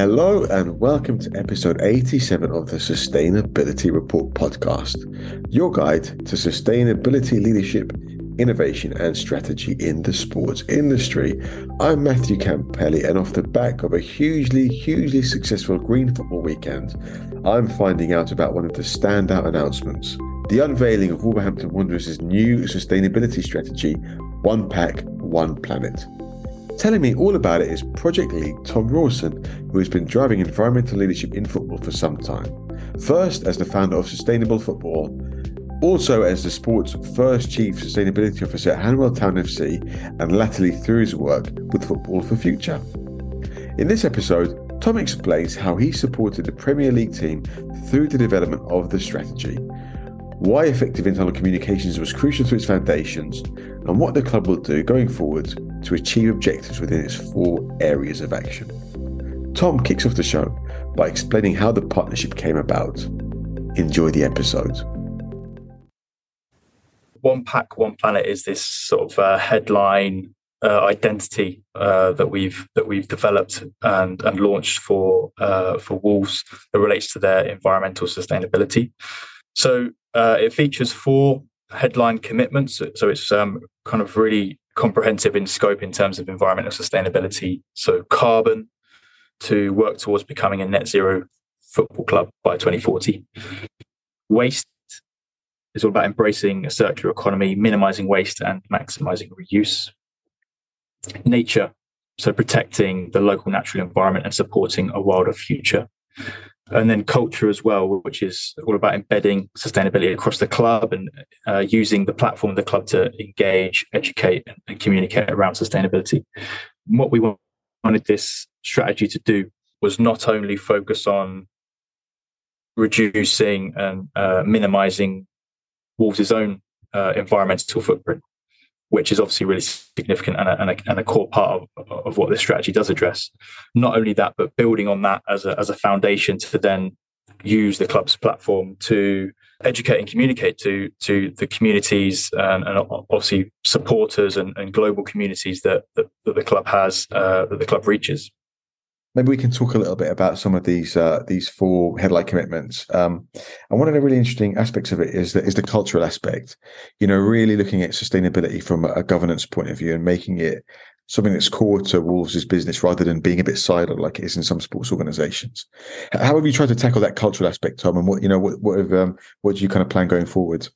Hello, and welcome to episode 87 of the Sustainability Report podcast, your guide to sustainability leadership, innovation, and strategy in the sports industry. I'm Matthew Campelli, and off the back of a hugely, hugely successful green football weekend, I'm finding out about one of the standout announcements the unveiling of Wolverhampton Wanderers' new sustainability strategy One Pack, One Planet. Telling me all about it is Project Lead Thom Rawson, who has been driving environmental leadership in football for some time. First, as the founder of Sustainable Football, also as the sport's first chief sustainability officer at Hanwell Town FC, and latterly through his work with Football for Future. In this episode, Thom explains how he supported the Premier League team through the development of the strategy, why effective internal communications was crucial to its foundations, and what the club will do going forward to achieve objectives within its four areas of action. Thom kicks off the show by explaining how the partnership came about. Enjoy the episode. One Pack, One Planet is this sort of uh, headline uh, identity uh, that we've that we've developed and, and launched for uh, for Wolves that relates to their environmental sustainability. So uh, it features four headline commitments. So it's um, kind of really comprehensive in scope in terms of environmental sustainability. So carbon to work towards becoming a net zero football club by 2040. Waste is all about embracing a circular economy, minimizing waste and maximizing reuse. Nature, so protecting the local natural environment and supporting a wilder future and then culture as well, which is all about embedding sustainability across the club and uh, using the platform of the club to engage, educate, and communicate around sustainability. What we wanted this strategy to do was not only focus on reducing and uh, minimizing Wolves' own uh, environmental footprint, which is obviously really significant and a, and a, and a core part of, of what this strategy does address. Not only that, but building on that as a, as a foundation to then use the club's platform to educate and communicate to to the communities and, and obviously supporters and, and global communities that, that, that the club has uh, that the club reaches maybe we can talk a little bit about some of these uh, these four headline commitments. Um, and one of the really interesting aspects of it is that is the cultural aspect. You know, really looking at sustainability from a governance point of view and making it something that's core to Wolves' business rather than being a bit siloed like it is in some sports organisations. How have you tried to tackle that cultural aspect, Thom? And what you know, what what, have, um, what do you kind of plan going forward?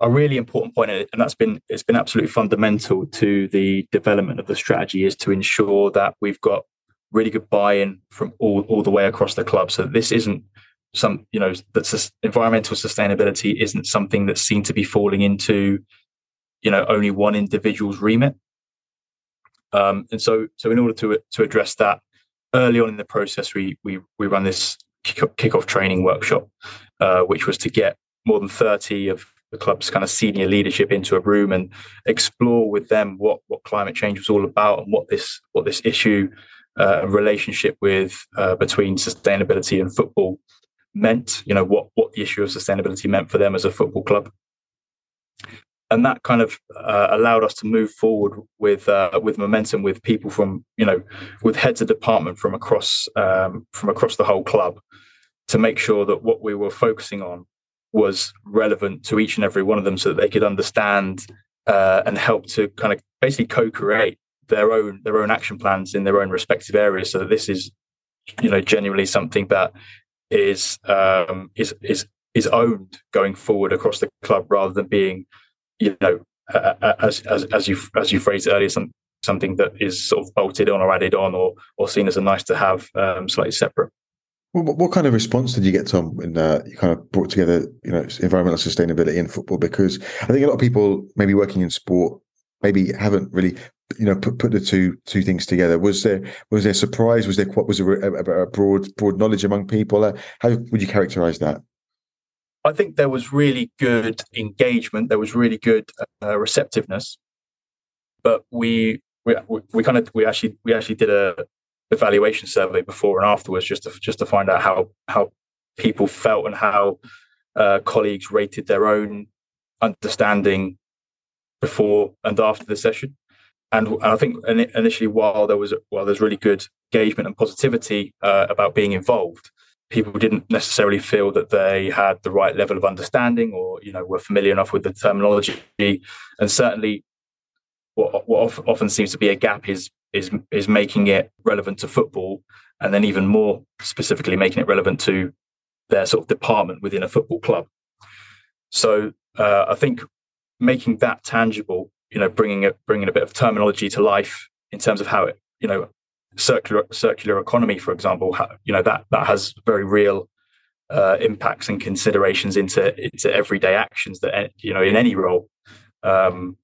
a really important point, and that's been it's been absolutely fundamental to the development of the strategy, is to ensure that we've got really good buy-in from all, all the way across the club. So this isn't some, you know, that environmental sustainability isn't something that's seen to be falling into, you know, only one individual's remit. Um, and so, so in order to to address that, early on in the process, we we we run this kick-off training workshop, uh, which was to get more than thirty of the club's kind of senior leadership into a room and explore with them what what climate change was all about and what this what this issue uh, relationship with uh, between sustainability and football meant. You know what what the issue of sustainability meant for them as a football club, and that kind of uh, allowed us to move forward with uh, with momentum with people from you know with heads of department from across um, from across the whole club to make sure that what we were focusing on was relevant to each and every one of them so that they could understand uh, and help to kind of basically co-create their own their own action plans in their own respective areas so that this is you know genuinely something that is um, is is is owned going forward across the club rather than being you know as as as you as you phrased earlier some, something that is sort of bolted on or added on or or seen as a nice to have um, slightly separate what, what, kind of response did you get, Thom, when uh, you kind of brought together, you know, environmental sustainability in football? Because I think a lot of people, maybe working in sport, maybe haven't really you know put put the two two things together. Was there was there surprise? Was there what was there a, a broad broad knowledge among people? Uh, how would you characterize that? I think there was really good engagement. There was really good uh, receptiveness. But we, we we kind of we actually we actually did a evaluation survey before and afterwards just to just to find out how how people felt and how uh, colleagues rated their own understanding before and after the session and, I think initially, while there was while there's really good engagement and positivity uh, about being involved, people didn't necessarily feel that they had the right level of understanding or you know were familiar enough with the terminology. And certainly what, what often seems to be a gap is is is making it relevant to football and then even more specifically making it relevant to their sort of department within a football club. So uh, i think making that tangible you know bringing it bringing a bit of terminology to life in terms of how it you know circular circular economy, for example, you know that that has very real uh, impacts and considerations into into everyday actions that you know in any role. Um,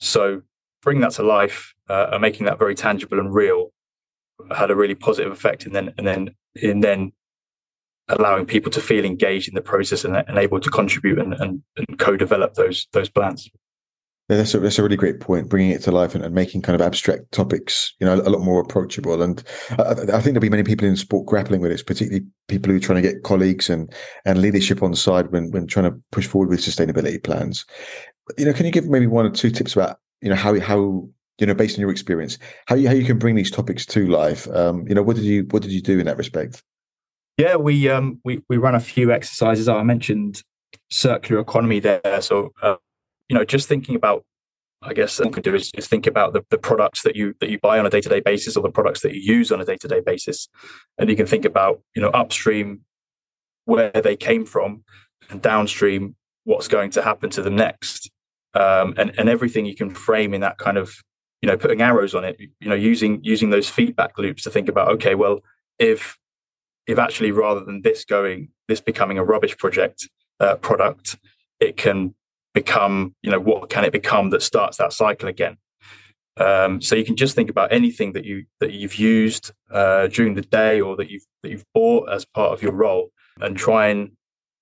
so bringing that to life uh, and making that very tangible and real had a really positive effect, and then and then and then allowing people to feel engaged in the process and, and able to contribute and, and, and co-develop those those plans. Yeah, that's a, that's a really great point, bringing it to life and, and, making kind of abstract topics, you know, a, lot more approachable. And I, I, think there'll be many people in sport grappling with it, particularly people who are trying to get colleagues and and leadership on side when when trying to push forward with sustainability plans. You know, can you give maybe one or two tips about you know how how you know based on your experience how you how you can bring these topics to life? Um, you know, what did you what did you do in that respect? Yeah, we um we we run a few exercises. I mentioned circular economy there, so. Uh, you know, just thinking about, I guess, you can do is, is think about the, the products that you that you buy on a day to day basis or the products that you use on a day to day basis, and you can think about, you know, upstream where they came from, and downstream what's going to happen to them next, um, and and everything you can frame in that kind of, you know, putting arrows on it, you know, using using those feedback loops to think about, okay, well, if if actually rather than this going this becoming a rubbish project uh, product, it can become, you know, what can it become that starts that cycle again? Um, so you can just think about anything that you that you've used uh, during the day or that you've that you've bought as part of your role, and try and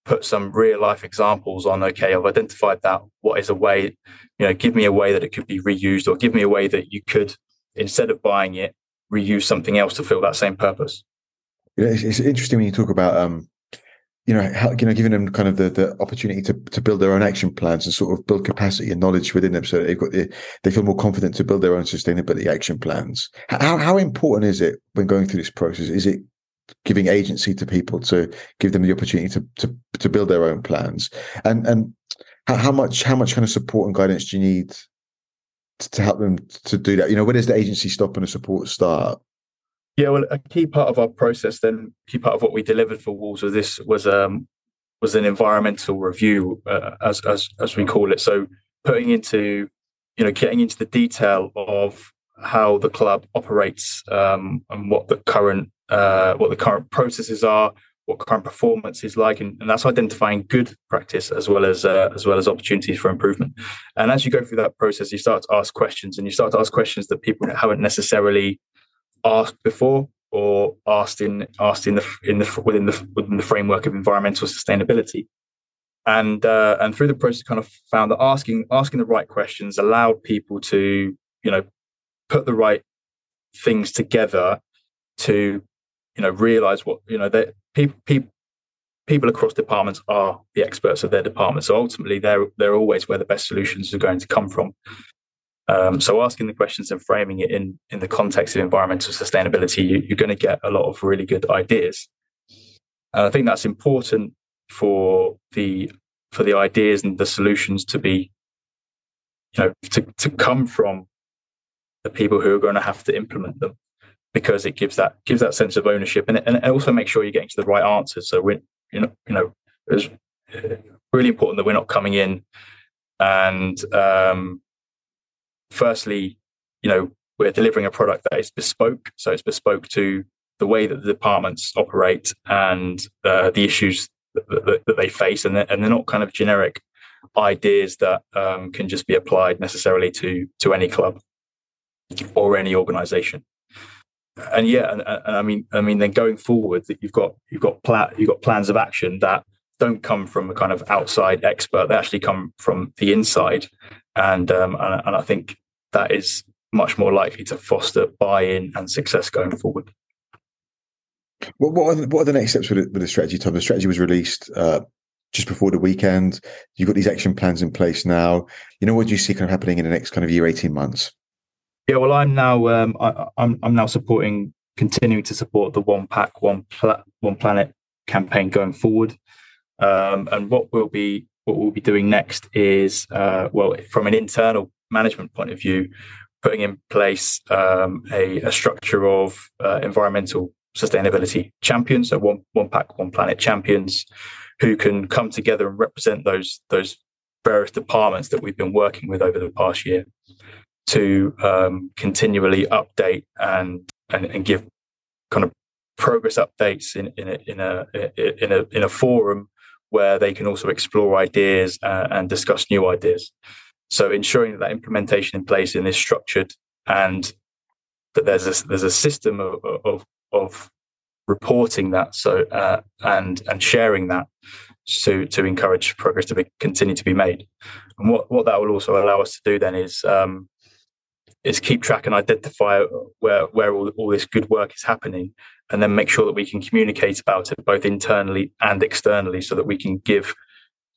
put some real life examples on. Okay, I've identified that. What is a way? You know, give me a way that it could be reused, or give me a way that you could, instead of buying it, reuse something else to fill that same purpose. Yeah, it's, it's interesting when you talk about um, you know, you know, giving them kind of the, the opportunity to, to build their own action plans and sort of build capacity and knowledge within them, so they've got the, they feel more confident to build their own sustainability action plans. How how important is it when going through this process? Is it giving agency to people to give them the opportunity to to, to build their own plans? And and how, how much how much kind of support and guidance do you need to help them to do that? You know, where does the agency stop and the support start? Yeah, well, a key part of our process, then, key part of what we delivered for Wolves was this was um was an environmental review, uh, as as as we call it. So putting into, you know, getting into the detail of how the club operates um, and what the current uh, what the current processes are, what current performance is like, and, and that's identifying good practice as well as uh, as well as opportunities for improvement. And as you go through that process, you start to ask questions, and you start to ask questions that people haven't necessarily asked before or asked in asked in the in the within the within the framework of environmental sustainability. And uh, and through the process kind of found that asking asking the right questions allowed people to you know put the right things together to you know realize what you know that people people people across departments are the experts of their department. So ultimately they're they're always where the best solutions are going to come from um, so asking the questions and framing it in in the context of environmental sustainability, you, you're going to get a lot of really good ideas. And I think that's important for the for the ideas and the solutions to be, you know, to, to come from the people who are going to have to implement them, because it gives that gives that sense of ownership and and also make sure you're getting to the right answers. So we you know you know it's really important that we're not coming in and um, firstly, you know, we're delivering a product that is bespoke. So it's bespoke to the way that the departments operate and uh, the issues that, that, that, they face, and they're, and they're not kind of generic ideas that um, can just be applied necessarily to to any club or any organization. And yeah, and, and I mean, I mean, then going forward, that you've got you've got pla- you've got plans of action that don't come from a kind of outside expert; they actually come from the inside, and um, and, and I think that is much more likely to foster buy-in and success going forward. What, what, are, the, what are the next steps with the, with the strategy, Thom? The strategy was released uh, just before the weekend. You've got these action plans in place now. You know, what do you see kind of happening in the next kind of year, 18 months? Yeah, well, I'm now um, I, am I'm, I'm now supporting, continuing to support the One Pack One Pla- One Planet campaign going forward. Um, and what we'll be what we'll be doing next is, uh, well, from an internal management point of view, putting in place um, a, a, structure of uh, environmental sustainability champions, so one one pack, one planet champions, who can come together and represent those those various departments that we've been working with over the past year to um, continually update and, and, and give kind of progress updates in in a in a in a in a forum where they can also explore ideas uh, and discuss new ideas. So ensuring that, that implementation in place in this structured and that there's a there's a system of of, of reporting that so uh, and and sharing that to to encourage progress to be, continue to be made. And what what that will also allow us to do then is um, is keep track and identify where where all, all this good work is happening and then make sure that we can communicate about it both internally and externally so that we can give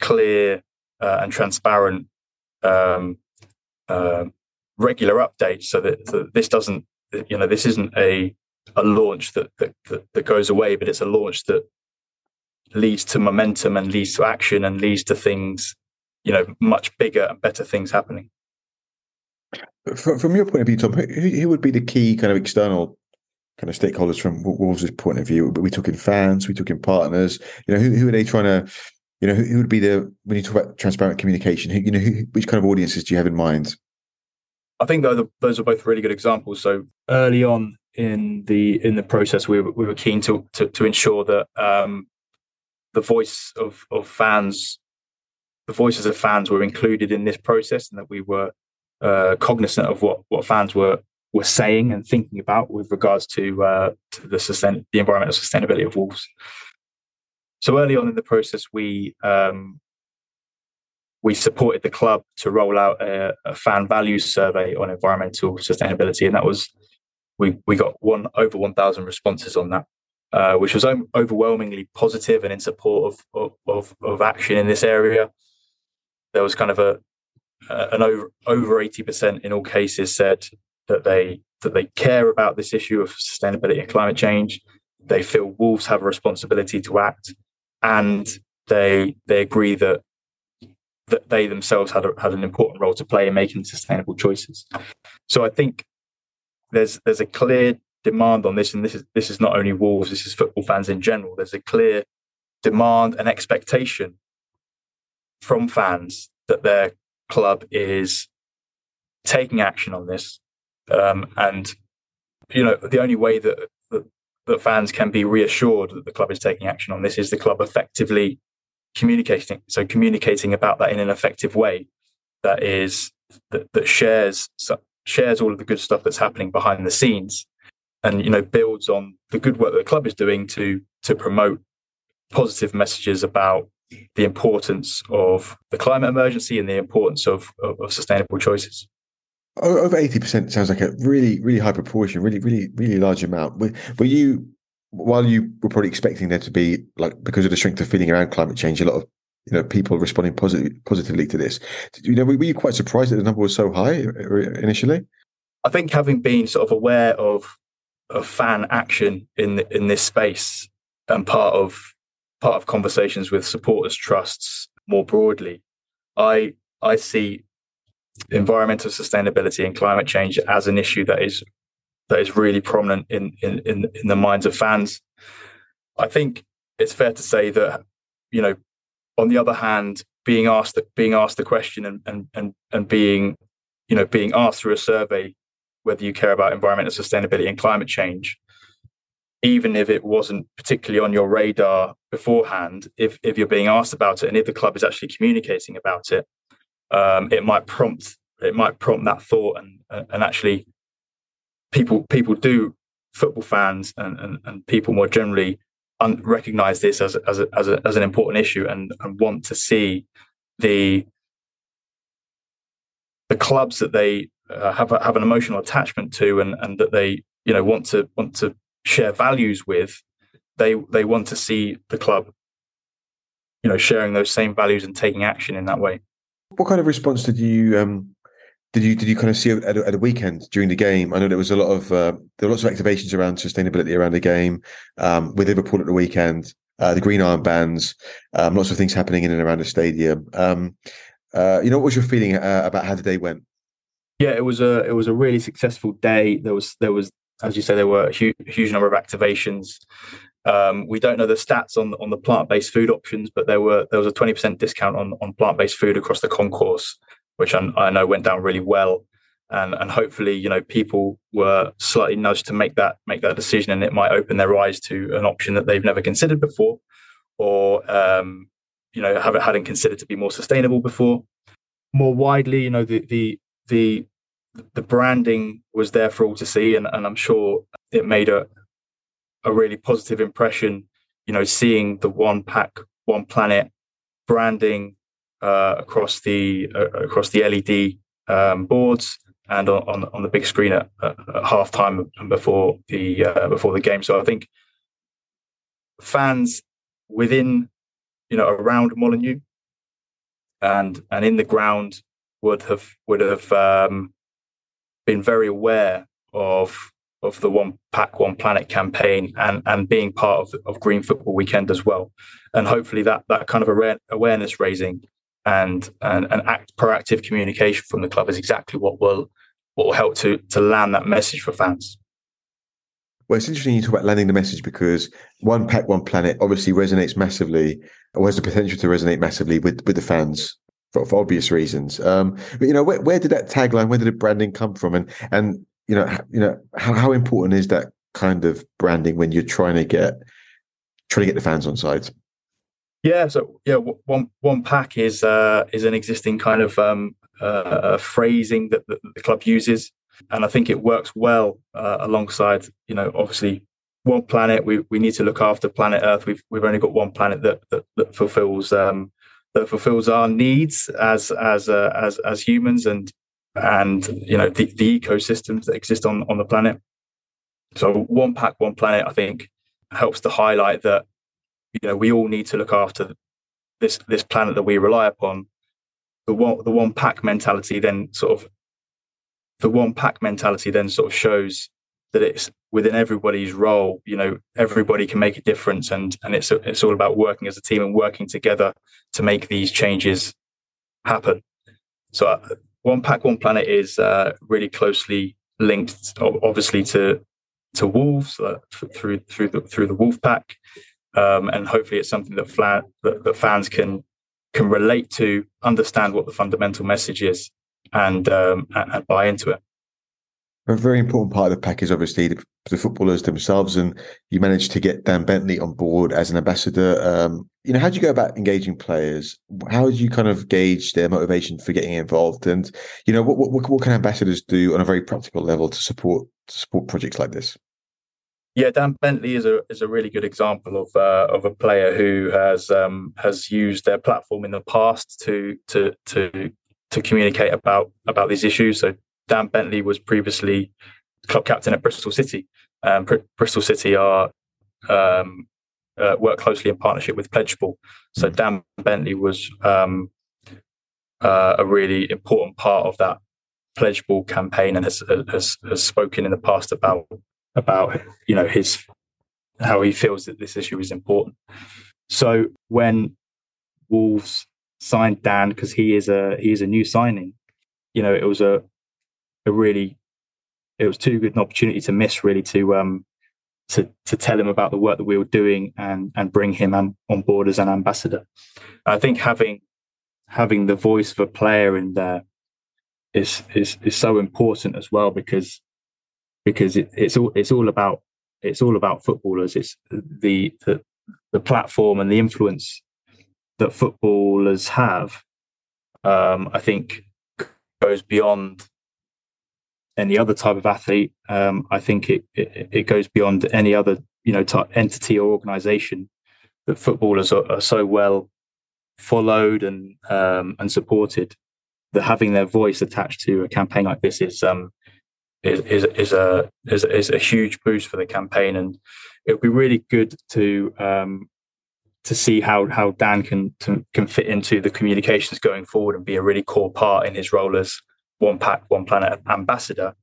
clear uh, and transparent um, uh, regular updates so that, so that, this doesn't you know this isn't a a launch that, that that, that goes away but it's a launch that leads to momentum and leads to action and leads to things you know much bigger and better things happening from, from your point of view tom who, who would be the key kind of external kind of stakeholders from Wolves' point of view. We took in fans, we took in partners. You know, who, who are they trying to? You know, who, who would be the when you talk about transparent communication? You know, which kind of audiences do you have in mind? I think those are, those are both really good examples. So early on in the in the process, we were, we were keen to to, to ensure that um, the voice of of fans, the voices of fans, were included in this process, and that we were uh, cognizant of what what fans were were saying and thinking about with regards to, uh, to the, sustain- the environmental sustainability of wolves. So early on in the process, we um, we supported the club to roll out a, a, fan values survey on environmental sustainability, and that was we we got one over one thousand responses on that, uh, which was overwhelmingly positive and in support of, of of action in this area. There was kind of a Uh, an over over eighty percent in all cases said that they that they care about this issue of sustainability and climate change. They feel wolves have a responsibility to act, and they they agree that that they themselves had a, had an important role to play in making sustainable choices. So I think there's there's a clear demand on this, and this is this is not only wolves, this is football fans in general. There's a clear demand and expectation from fans that their club is taking action on this um, and you know, the only way that, that that fans can be reassured that the club is taking action on this is the club effectively communicating. So communicating about that in an effective way that is that, that shares shares all of the good stuff that's happening behind the scenes, and you know builds on the good work that the club is doing to to promote positive messages about the importance of the climate emergency and the importance of, of, of sustainable choices. Over 80% sounds like a really really high proportion really really really large amount. Were, were you while you were probably expecting there to be like because of the strength of feeling around climate change a lot of you know people responding positive, positively to this you know were you quite surprised that the number was so high uh, initially? I think having been sort of aware of of fan action in in this space and part of part of conversations with supporters trusts more broadly i i see environmental sustainability and climate change as an issue that is that is really prominent in in in, in the minds of fans. I think it's fair to say that you know, on the other hand, being asked the, being asked the question and and and and being you know being asked through a survey whether you care about environmental sustainability and climate change even if it wasn't particularly on your radar beforehand if if you're being asked about it and if the club is actually communicating about it um, it might prompt it might prompt that thought and and actually people people do football fans and, and, and people more generally un- recognize this as as a, as, a, as an important issue and, and want to see the the clubs that they uh, have a, have an emotional attachment to and and that they you know want to want to share values with they they want to see the club you know sharing those same values and taking action in that way what kind of response did you um, did you did you kind of see at, at the weekend during the game? I know there was a lot of uh, there were lots of activations around sustainability around the game um, with Liverpool at the weekend. Uh, the green armbands, um, lots of things happening in and around the stadium. Um, uh, you know, what was your feeling uh, about how the day went? Yeah, it was a it was a really successful day. There was there was as you say there were a huge, huge number of activations. Um, we don't know the stats on on the plant based food options, but there were there was a twenty percent discount on on plant based food across the concourse which I, I know went down really well. And, and hopefully, you know, people were slightly nudged to make that make that decision, and it might open their eyes to an option that they've never considered before, or um, you know, haven't hadn't considered to be more sustainable before. More widely, you know, the the the the branding was there for all to see, and, and I'm sure it made a a really positive impression. You know, seeing the one pack, one planet branding uh, across the uh, across the LED um, boards and on, on, on the big screen at, at half time and before the uh, before the game. So I think fans within you know around Molineux and and in the ground would have would have um, been very aware of of the one pack one planet campaign and and being part of, of green football weekend as well and hopefully that that kind of awareness raising and and, and act proactive communication from the club is exactly what will what will help to to land that message for fans. Well, it's interesting you talk about landing the message because one pack, one planet obviously resonates massively, or has the potential to resonate massively with with the fans for, for obvious reasons. Um, but you know, where, where did that tagline, where did the branding come from, and and you know, you know, how how important is that kind of branding when you're trying to get trying to get the fans on side? Yeah, so yeah, one one pack is uh, is an existing kind of um, uh, phrasing that the, the, club uses, and I think it works well uh, alongside. You know, obviously, one planet. We we need to look after planet Earth. We've we've only got one planet that that, that fulfills um, that fulfills our needs as as uh, as as humans, and and you know the, the ecosystems that exist on on the planet. So one pack, one planet. I think helps to highlight that you know we all need to look after this this planet that we rely upon the one the one pack mentality then sort of the one pack mentality then sort of shows that it's within everybody's role you know everybody can make a difference and and it's it's all about working as a team and working together to make these changes happen so uh, one pack one planet is uh, really closely linked obviously to to wolves uh, through through the through the wolf pack um, and hopefully it's something that, flat, that, that fans can can relate to, understand what the fundamental message is, and um, and, and buy into it. A very important part of the pack is obviously the, the, footballers themselves, and you managed to get Dan Bentley on board as an ambassador. Um, you know, how do you go about engaging players? How do you kind of gauge their motivation for getting involved? And you know, what what, what can ambassadors do on a very practical level to support to support projects like this? Yeah, Dan Bentley is a is a really good example of uh, of a player who has um, has used their platform in the past to to to to communicate about about these issues. So Dan Bentley was previously club captain at Bristol City. Um, Bristol City are um, uh, work closely in partnership with Pledgeball. So hmm. Dan Bentley was um, uh, a really important part of that Pledgeball campaign and has, has has spoken in the past about about you know his how he feels that this issue is important. So when Wolves signed Dan because he is a he is a new signing, you know it was a a really it was too good an opportunity to miss really to um to to tell him about the work that we were doing and and bring him on, on board as an ambassador. I think having having the voice of a player in there is is is so important as well because because it, it's all it's all about it's all about footballers. It's the, the the platform and the influence that footballers have. Um, I think goes beyond any other type of athlete. Um, I think it, it, it goes beyond any other you know type, entity or organization. That footballers are, are so well followed and um, and supported that having their voice attached to a campaign like this is um, is is, is a is, is a huge boost for the campaign, and it would be really good to um, to see how how Dan can to, can fit into the communications going forward and be a really core part in his role as one pack, one planet ambassador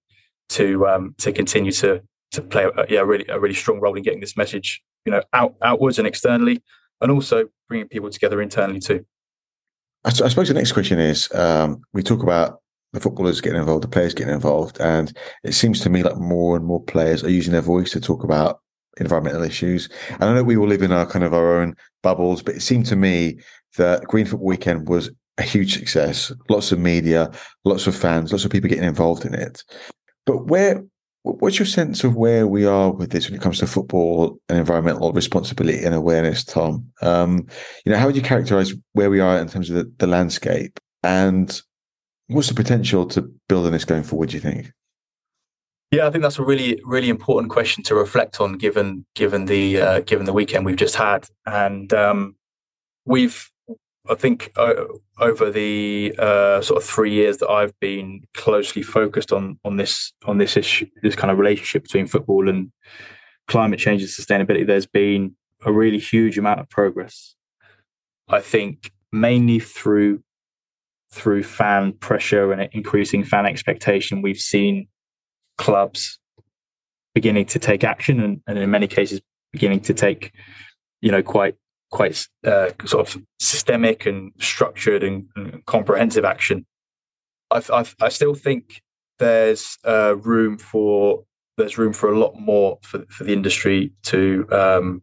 to um, to continue to to play a, yeah, really a really strong role in getting this message, you know, out outwards and externally, and also bringing people together internally too. I, I suppose the next question is: um, we talk about the footballers getting involved, the players getting involved, and it seems to me like more and more players are using their voice to talk about environmental issues. And I know we all live in our kind of our own bubbles, but it seemed to me that Green Football Weekend was a huge success. Lots of media, lots of fans, lots of people getting involved in it. But where What's your sense of where we are with this when it comes to football and environmental responsibility and awareness, Thom? Um, you know, how would you characterize where we are in terms of the, the landscape, and what's the potential to build on this going forward? Do you think? Yeah, I think that's a really, really important question to reflect on, given given the uh, given the weekend we've just had, and um, we've I think uh, over the uh, sort of three years that I've been closely focused on on this on this issue, this kind of relationship between football and climate change and sustainability, there's been a really huge amount of progress. I think mainly through through fan pressure and increasing fan expectation, we've seen clubs beginning to take action and, and in many cases beginning to take, you know, quite quite uh, sort of systemic and structured and, and comprehensive action. I, I, I, still think there's uh, room for there's room for a lot more for, for the industry to um,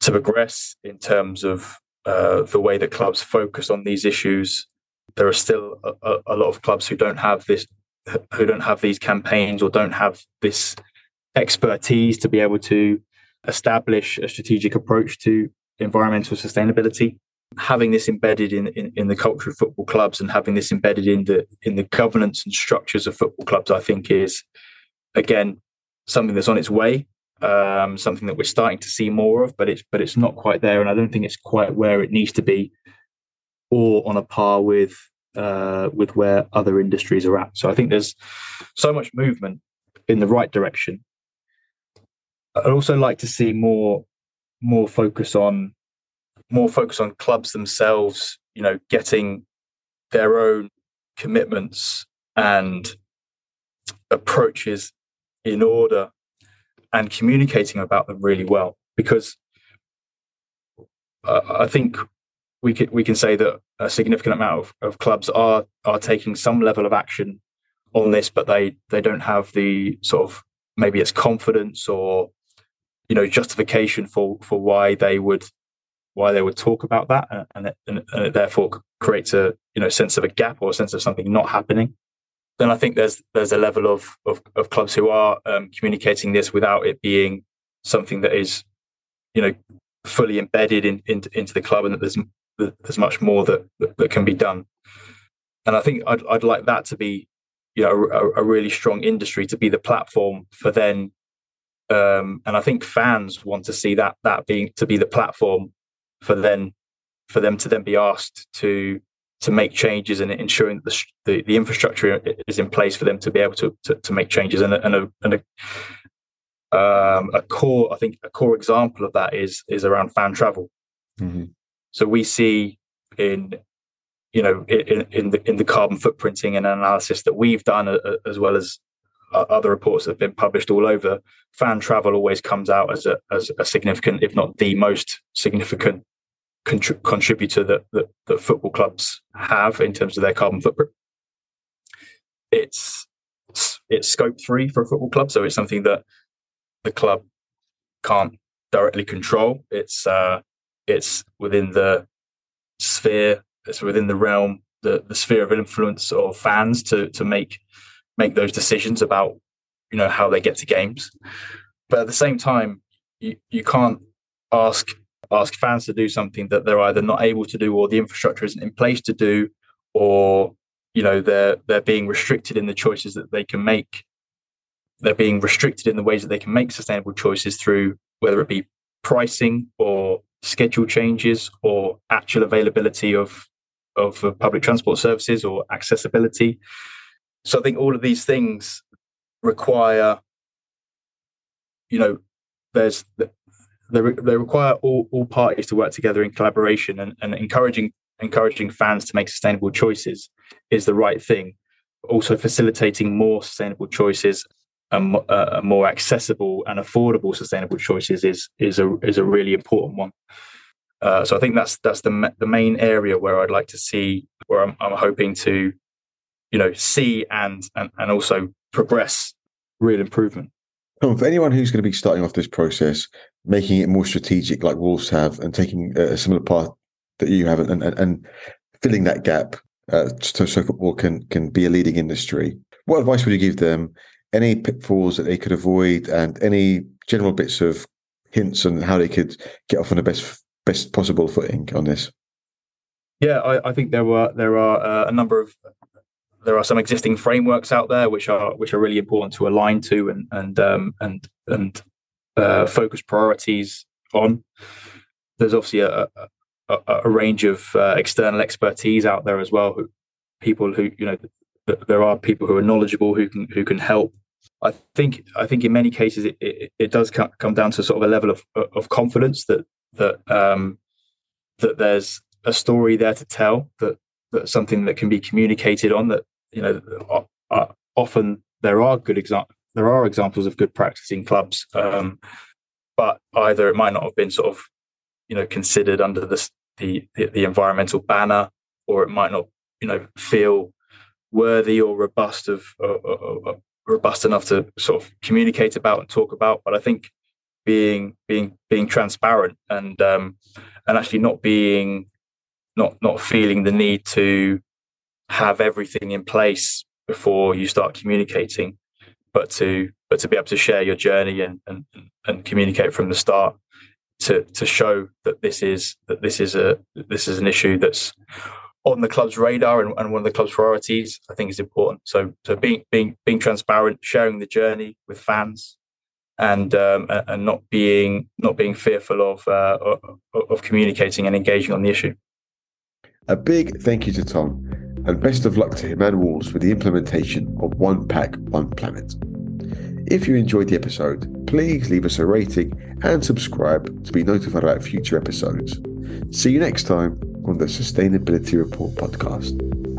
to progress in terms of uh, the way that clubs focus on these issues. There are still a, a, lot of clubs who don't have this who don't have these campaigns or don't have this expertise to be able to establish a strategic approach to environmental sustainability having this embedded in, in, in, the culture of football clubs and having this embedded in the in the governance and structures of football clubs, I think is again something that's on its way, um, something that we're starting to see more of, but it's but it's not quite there, and I don't think it's quite where it needs to be, or on a par with uh, with where other industries are at. So I think there's so much movement in the right direction. I'd also like to see more more focus on more focus on clubs themselves, you know, getting their own commitments and approaches in order and communicating about them really well. Because uh, I think we can we can say that a significant amount of, of clubs are are taking some level of action on this, but they they don't have the sort of maybe it's confidence or you know justification for for why they would why they would talk about that and it, and it therefore creates a you know sense of a gap or a sense of something not happening then i think there's there's a level of of, of clubs who are um, communicating this without it being something that is you know fully embedded in, in, into the club and that there's there's much more that, that, that can be done. And i think I'd, I'd like that to be you know a, a really strong industry to be the platform for then um, and I think fans want to see that that being to be the platform for then for them to then be asked to to make changes and ensuring that the, the, the infrastructure is in place for them to be able to to, to make changes and a, and a, and a um, a core I think a core example of that is is around fan travel. Mm-hmm. So we see in you know in, in the in the carbon footprinting and analysis that we've done uh, as well as other reports that have been published all over, fan travel always comes out as a as a significant, if not the most significant contri- contributor that, that that football clubs have in terms of their carbon footprint. It's it's scope three for a football club, so it's something that the club can't directly control. It's uh, it's within the sphere, it's within the realm, the, the sphere of influence of fans to to make make those decisions about you know how they get to games. But at the same time you, you can't ask ask fans to do something that they're either not able to do or the infrastructure isn't in place to do or you know they're they're being restricted in the choices that they can make. They're being restricted in the ways that they can make sustainable choices through whether it be pricing or schedule changes or actual availability of of uh, public transport services or accessibility so I think all of these things require, you know, there's they, they require all, all parties to work together in collaboration and, and encouraging encouraging fans to make sustainable choices is the right thing. also facilitating more sustainable choices and uh, more accessible and affordable sustainable choices is is a is a really important one. Uh, so I think that's that's the the main area where I'd like to see where I'm, I'm hoping to, you know, see and and and also progress real improvement. Um, for anyone who's going to be starting off this process, making it more strategic, like Wolves have, and taking a similar path that you have, and and, and filling that gap uh, so, so football can can be a leading industry. What advice would you give them? Any pitfalls that they could avoid, and any general bits of hints on how they could get off on the best best possible footing on this? Yeah, I, I think there were there are uh, a number of there are some existing frameworks out there which are which are really important to align to and and um, and and uh, focus priorities on. There's obviously a, a, a range of uh, external expertise out there as well. Who, people who you know, there are people who are knowledgeable who can who can help. I think I think in many cases it, it, it does come down to sort of a level of of confidence that that um, that there's a story there to tell that that something that can be communicated on that you know uh, often there are good examples there are examples of good practice in clubs um, but either it might not have been sort of you know considered under the, the the environmental banner, or it might not you know feel worthy or robust of robust enough to sort of communicate about and talk about. But I think being being being transparent and um, and actually not being not not feeling the need to have everything in place before you start communicating, but to but to be able to share your journey and and, and communicate from the start to to show that this is that this is a this is an issue that's on the club's radar and, and one of the club's priorities, I think is important. So so being being being transparent, sharing the journey with fans, and um, and not being not being fearful of, uh, of communicating and engaging on the issue. A big thank you to Thom, and best of luck to him and Wolves with the implementation of One Pack One Planet. If you enjoyed the episode, please leave us a rating and subscribe to be notified about future episodes. See you next time on the Sustainability Report podcast.